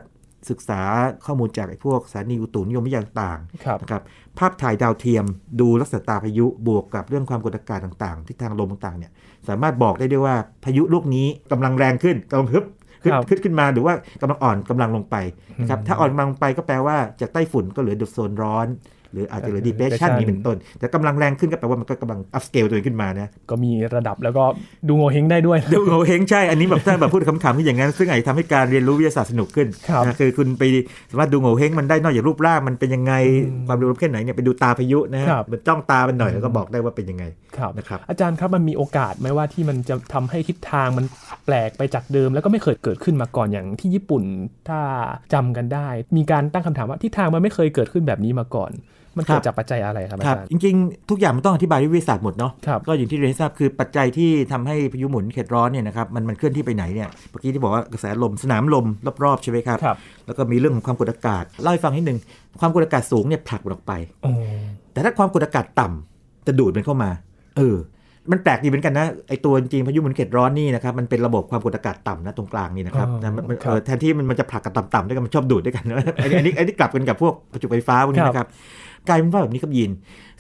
ศึกษาข้อมูลจากไอ้พวกสถานีอุตุนิยมวิทยาต่างครับๆนะครับภาพถ่ายดาวเทียมดูลักษณะตาพายุบวกกับเรื่องความกดอากาศต่างๆทิศทางลมต่างๆเนี่ยสามารถบอกได้ด้วยว่าพายุลูกนี้กำลังแรงขึ้นกำลังฮึบขึ้นครับขึ้นขึ้นมาหรือว่ากำลังอ่อนกำลังลงไปนะครับถ้าอ่อนกำลังลงไปก็แปลว่าจากไต้ฝุ่นก็เหลือโซนร้อน หรืออาจจะเหลือ depression นี้เป็นต้น แต่กำลังแรงขึ้นก็แปลว่ามันก็กำลัง up scale ตัวเองขึ้นมานะ ก็มีระดับแล้วก็ดูโงเฮงได้ด้วย ดูโงเฮงใช่ อันนี้แบบถ้าแบบพูดคำๆที่อย่างนั้น ซึ่งอาจจะทำให้การเรียนรู้วิทยาศาสตร์สนุกขึ้นครับนะคือคุณไปสามารถดูโงเฮงมันได้นอกจากรูปร่างมันเป็นยังไงความเร็วลมแค่ไหนเนี่ยไปดูตาพายุนะฮะครับมันจ้องตามันหน่อยแล้วก็บอกได้ว่าเป็นยังไงครับนะครับอาจารย์ครับมันมีโอกาสไหมว่าที่มันจะทำให้ทิศทางมันแปลกไปจากเดิม แล้วก็ไม่เคยเกิดขึ้นมาก่อนอย่างที่ญี่ปุ่นถ้าจำกันได้ มีการตั้งคำถามว่าทิศทางมันไม่เคยเกิดขึ้นแบบนี้มาก่อน มันเกิครัดบจากปัจจัยอะไรครับอาครับจารย์จริงๆ ทุกอย่างมันต้องอธิบายด้วยวิทยาศาสตร์หมดเนาะครับก็อย่างที่เรียนให้ทราบคือปัจจัยที่ทำให้พายุหมุนเขตร้อนเนี่ยนะครับมันมันเคลื่อนที่ไปไหนเนี่ยเมื่อกี้ที่บอกว่ากระแสลมสนามลมรอบๆใช่ไหมครับครับแล้วก็มีเรื่องของความกดอากาศเล่าให้ฟังนิดนึงความกดอากาศสูงเนี่ยผลักมันออกไปโอ้แต่ถ้าความกดอากาศต่ำจะดูดมันเข้ามา เออ มันแปลกดีเหมือนกันนะไอตัวจริงๆพายุหมุนเขตร้อนนี่นะครับมันเป็นระบบความกดอากาศต่ำนะตรงกลางนี่นะครับอ๋อนะมันมันครับเออแทนที่มันมันจะผลักกันต่ำๆด้วยกันมันชอบดูดด้วยกันนะอันนี้อันนี้อันนี้กลับกันกับพวกประจุไฟฟ้าพวกนี้นะครับกลายเป็นว่าแบบนี้ครับยิน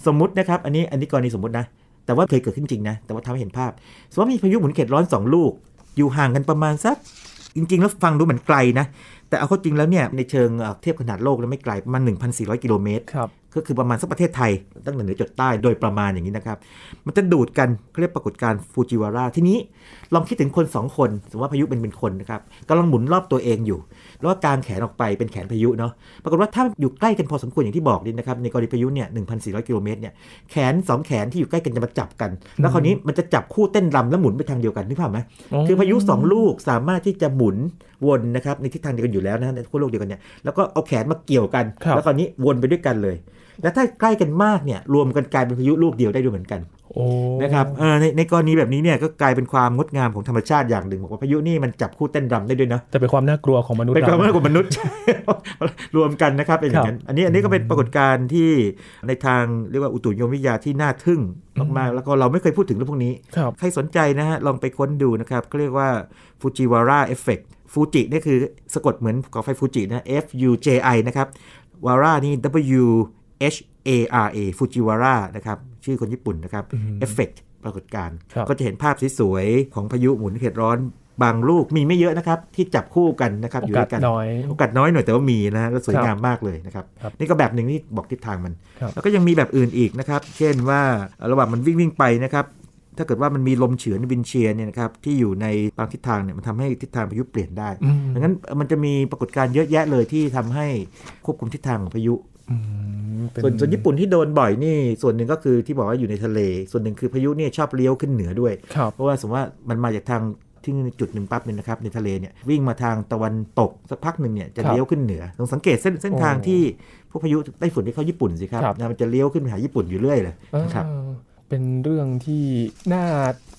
สมมุตินะครับ อันนี้อันนี้กรณีสมมตินะ แต่ว่าเคยเกิดขึ้นจริงนะ แต่ว่าทำให้เห็นภาพ สมมติว่ามีพายุหมุนเขตร้อนสองลูก อยู่ห่างกันประมาณสัก จริง ๆ แล้วฟังดูเหมือนไกลนะ แต่เอาเข้าจริงแล้วเนี่ยในเชิงเอ่อเทียบขนาดโลกแล้วไม่ไกลประมาณ1,400 กิโลเมตรครับ ก็คือประมาณสักประเทศไทย ตั้งแต่เหนือจดใต้โดยประมาณอย่างนี้นะครับ มันจะดูดกันเขาเรียกปรากฏการณ์ฟูจิวาระทีนี้ลองคิดถึงคนสองคน สมมติว่าพายุเป็นเป็นคนนะครับกำลังหมุนรอบตัวเองอยู่ แล้วก็กางแขนออกไปเป็นแขนพายุเนาะปรากฏว่าถ้าอยู่ใกล้กันพอสมควรอย่างที่บอกนี่นะครับในกรณีพายุเนี่ย1,400 กิโลเมตรเนี่ยแขนสองแขนที่อยู่ใกล้กันจะมาจับกัน แล้วคราวนี้มันจะจับคู่เต้นรำแล้วหมุนไปทางเดียวกันนึกภาพไหมคือพายุสองลูกสามารถที่จะหมุนวนนะครับในทิศทางเดียวกันอยู่แล้วนะในขั้วโลกเดียวกันเนี่ยแล้วก็เอาแขนมาเกี่ยวกันครับแล้วคราวนี้วนไปด้วยกันเลย แล้วถ้าใกล้กันมากเนี่ยรวมกันกลายเป็นพายุลูกเดียวได้ด้วยเหมือนกันโอ้นะครับเออในในกรณีแบบนี้เนี่ยก็กลายเป็นความงดงามของธรรมชาติอย่างหนึ่งบอกว่าพายุนี่มันจับคู่เต้นรำได้ด้วยนะแต่เป็นความน่ากลัวของมนุษย์เป็นความเรามากกว่ามนุษย์รวมกันนะครับเป็นอย่างนั้นอันนี้อันนี้ก็เป็นปรากฏการณ์ที่ในทางเรียกว่าอุตุนิยมวิทยาที่น่าทึ่งมากๆแล้วก็เราไม่เคยพูดถึงเรื่องพวกนี้ครับใครสนใจนะฮะลองไปค้นดูนะครับเขาเรียกว่าฟูจิวาระเอฟเฟกต์ฟูจินี่คือสะกดเหมือนภูเขาไฟฟูจินะ F U J I นะครับวาระนี่ W H A R A ฟูจิวาระนะครับ ชื่อคนญี่ปุ่นนะครับเอฟเฟกต์ปรากฏการณ์ครับก็จะเห็นภาพสวยๆ ของพายุหมุนเขตร้อนบางลูกมีไม่เยอะนะครับ ที่จับคู่กันนะครับโออยู่กาด้สวยกันน้อยโอกาสน้อยหน่อยแต่ว่ามีนะฮะแล้วสวยครับงามมากเลยนะครับครับ นี่ก็แบบหนึ่งที่บอกทิศทางมันครับแล้วก็ยังมีแบบอื่นอีกนะครับ เช่นว่าระหว่างมันวิ่งวิ่งไปนะครับถ้าเกิดว่ามันมีลมเฉือนวินเชียร์เนี่ยนะครับที่อยู่ในบางทิศทางเนี่ยมันทำให้ทิศทางพายุเปลี่ยนได้อืมดังนั้นมันจะมีปรากฏการณ์เยอะแยะเลยที่ทำให้ควบคุมทิศทางของพายุอืมเป็ ส่วนส่วนญี่ปุ่นที่โดนบ่อยนี่ส่วนหนึ่งก็คือที่บอกว่าอยู่ในทะเล ส่วนหนึ่งคือพายุเนี่ยชอบเลี้ยวขึ้นเหนือด้วยครับเพราะว่าสมมติว่ามันมาจากทางที่จุดหนึ่งปั๊บเนี่ยนะครับในทะเลเนี่ยวิ่งมาทางตะวันตกสักพักหนึ่งเนี่ยจะครับเลี้ยวขึ้นเหนือลองสังเกตเส้นเส้นทางโอ้ที่พวกพายุไต้ฝุ่นที่เข้าญี่ปุ่นสิครับครับนะมันจะเลี้ยวขึ้นไปหาญี่ปุ่นอยู่เรื่อยเลยนะครับอ่า เป็นเรื่องที่น่า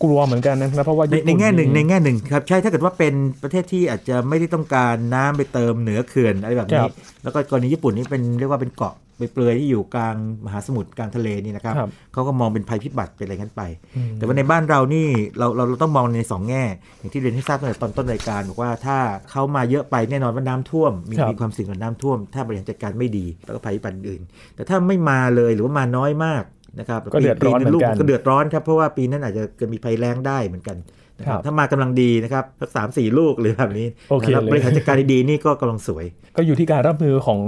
กลัวเหมือนกันนะครับเพราะว่าในญี่ปุ่ในแง่หนึ่งในแง่หนึ่งครับใช่ถ้าเกิดว่าเป็นประเทศที่อาจจะไม่ได้ต้องการน้ำไปเติมเหนือเขื่อนอะไรแบบนี้ แล้วก็กรณีญี่ปุ่นนี่เป็นเรียกว่าเป็นเกาะไปเปลือยที่อยู่กลางมหาสมุทรกลางทะเลนี่นะครับครับเขาก็มองเป็นภัยพิบัติเป็นอะไรกันไปอืมแต่ว่าในบ้านเรานี่เราเราเราต้องมองในสองแง่ อย่างที่เรียนให้ทราบตั้งแต่ตอนต้นรายการบอกว่าถ้าเขามาเยอะไปแน่นอนว่าน้ำท่วม มีครับมีความเสี่ยงกับน้ำท่วม ถ้าบริหารจัดการไม่ดีแล้วก็ภัยพิบัติอื่น แต่ถ้าไม่มาเลยหรือว่ามาน้อยมาก นะครับก็เดือดร้อนปีเหมือนกันลูก็เดือดร้อนครับเพราะว่าปีนั้นอาจจะเกิดมีภัยแล้งได้เหมือนกันนะคครัรับบ ถ้ามากำลังดีนะครับสักสามสี่ลูกหรือแบบนี้โอเคนะครับเลยบริหารจัดการดีๆนี่ก็กำลังสวย ก็อยู่ที่การรับมือของ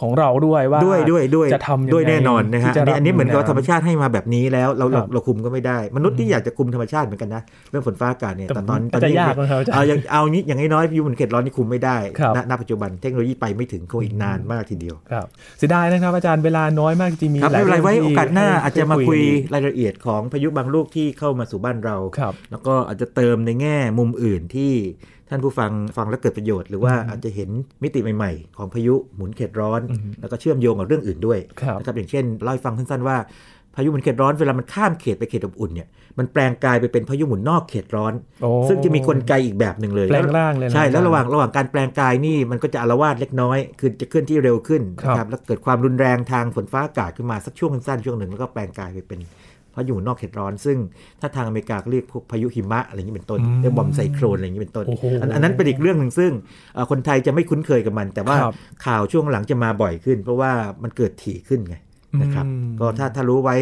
ของเราด้วยว่าด้วยด้วยด้วยจะทำยังไงด้วยแน่นอนนะฮะที่จะอันนี้อันนี้เหมือนกับว่าธรรมำชาติให้มาแบบนี้แล้วเราครัเราบเราคุมก็ไม่ได้ มนุษย์ที่อยากจะคุมธรรมชาติเหมือนกันนะเรื่องฝนฟ้าอากาศเนี่ยแต่แต่ตอนมันตอนจะนี้ยากนะครับอาจารย์เอาอย่างเอานี้อย่างน้อยๆพายุหมุนเขตร้อนนี่คุมไม่ได้ครับณณปัจจุบันเทคโนโลยีไปไม่ถึงคงอีกนานมากทีเดียวครับเสียดายนะครับอาจารย์เวลาน้อยมากจริงๆมีครับหลาไม่ยเป็นไรเรื่องไว้ที่โอกาสหน้าให้อาจจะมาคุยกันรายละเอียดของพายุบางลูกที่เข้ามาสู่บ้านเราครับแล้วก็อาจจะเติมในแง่มุมอื่นที่ท่านผู้ฟังฟังแล้วเกิดประโยชน์ หรือว่าอาจจะเห็นมิติใหม่ๆ ของพายุหมุนเขตร้อนอืมแล้วก็เชื่อมโยงกับเรื่องอื่นด้วยครับนะครับอย่างเช่นเล่าให้ฟังสั้นๆว่าพายุหมุนเขตร้อนเวลามันข้ามเขตไปเขตอบอุ่นเนี่ยมันแปลงกายไปเป็นพายุหมุนนอกเขตร้อนโอ้ซึ่งจะมีกลไกอีกแบบหนึ่งเลยแปลงร่างเลยนะใช่แล้วอาจารย์ระหว่างระหว่างการแปลงกายนี่มันก็จะอารวาสเล็กน้อย คือจะเคลื่อนที่เร็วขึ้นครับนะครับแล้วเกิดความรุนแรงทางฝนฟ้าอากาศขึ้นมาสักช่วงสั้นๆช่วงหนึ่งแล้วก็แปลงกายไปเป็น พายุนอกเขตร้อน ซึ่งถ้าทางอเมริกาก็เรียกพวกพายุหิมะอะไรอย่างนี้เป็นต้นเรียก bomb cyclone อะไรอย่างนี้เป็นต้นโอ้โหอันอันนั้นเป็นอีกเรื่องหนึ่งซึ่งเอ่อคนไทยจะไม่คุ้นเคยกับมัน แต่ว่าครับข่าวช่วงหลังจะมาบ่อยขึ้น เพราะว่ามันเกิดถี่ขึ้นไงนะครับอืมก็ถ้าถ้ารู้ไว้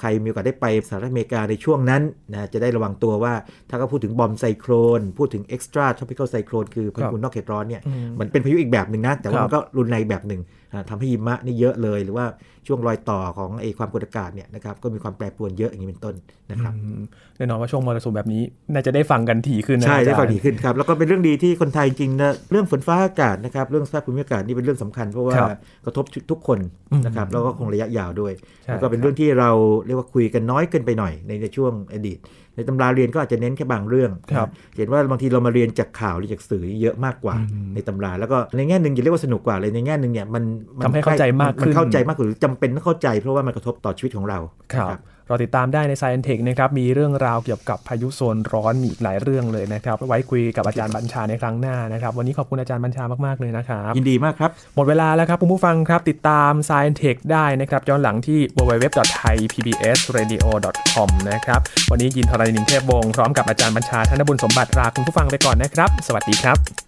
ใครมีโอกาสได้ไปสหรัฐอเมริกาในช่วงนั้นนะจะได้ระวังตัวว่าถ้าเขาพูดถึง bomb cyclone พูดถึง extratropical cyclone คือพายุนอกเขตร้อนเนี่ยอืมมันเป็นพายุอีกแบบหนึ่งนะ แต่ว่าครับมันก็รุนแรงอีกแบบหนึ่งอ่า ทำให้หิมะนี่เยอะเลย หรือว่าช่วงรอยต่อของไอความกดอากาศเนี่ยนะครับก็มีความแปรปรวนเยอะอย่างนี้เป็นต้นนะครับอืมแน่นอนว่าช่วงมรสุมแบบนี้ น่าจะได้ฟังกันถี่ขึ้นนะใช่ได้อาจารย์ฟังดีขึ้นครับแล้วก็เป็นเรื่องดีที่คนไทยจริงนะเรื่องฝนฟ้าอากาศนะครับเรื่องสภาพภูมิอากาศนี่เป็นเรื่องสำคัญเพราะว่าครับกระทบทุกคนอืมนะครับแล้วก็คงระยะยาวด้วยใช่แล้วก็เป็นเรื่องที่เราเรียกว่าคุยกันน้อยเกินไปหน่อยในในช่วงอดีต ในตำราเรียนก็อาจจะเน้นแค่บางเรื่องครับเห็นว่าบางทีเรามาเรียนจากข่าวหรือจากสื่อเยอะมากกว่าอืมในตำรา แล้วก็ในแง่หนึ่งอย่าเรียกว่าสนุกกว่าเลยในแง่หนึ่งเนี่ยมันมันทำให้เข้าใจมากขึ้นมันเข้าใจมากกว่าหรือจำเป็นต้องเข้าใจ เพราะว่ามันกระทบต่อชีวิตของเราครับนะ เราติดตามได้ใน Science Tech นะครับ มีเรื่องราวเกี่ยวกับพายุโซนร้อนมีอีกหลายเรื่องเลยนะครับ ไว้คุยกับอาจารย์บัญชาในครั้งหน้านะครับ วันนี้ขอบคุณอาจารย์บัญชามากๆเลยนะครับ ยินดีมากครับ หมดเวลาแล้วครับคุณผู้ฟังครับ ติดตาม Science Tech ได้นะครับ ย้อนหลังที่ www.thaipbsradio.com นะครับ วันนี้ยินทรณินเทพวงศ์พร้อมกับอาจารย์บัญชาธนบุญสมบัติลาคุณผู้ฟังไปก่อนนะครับ สวัสดีครับ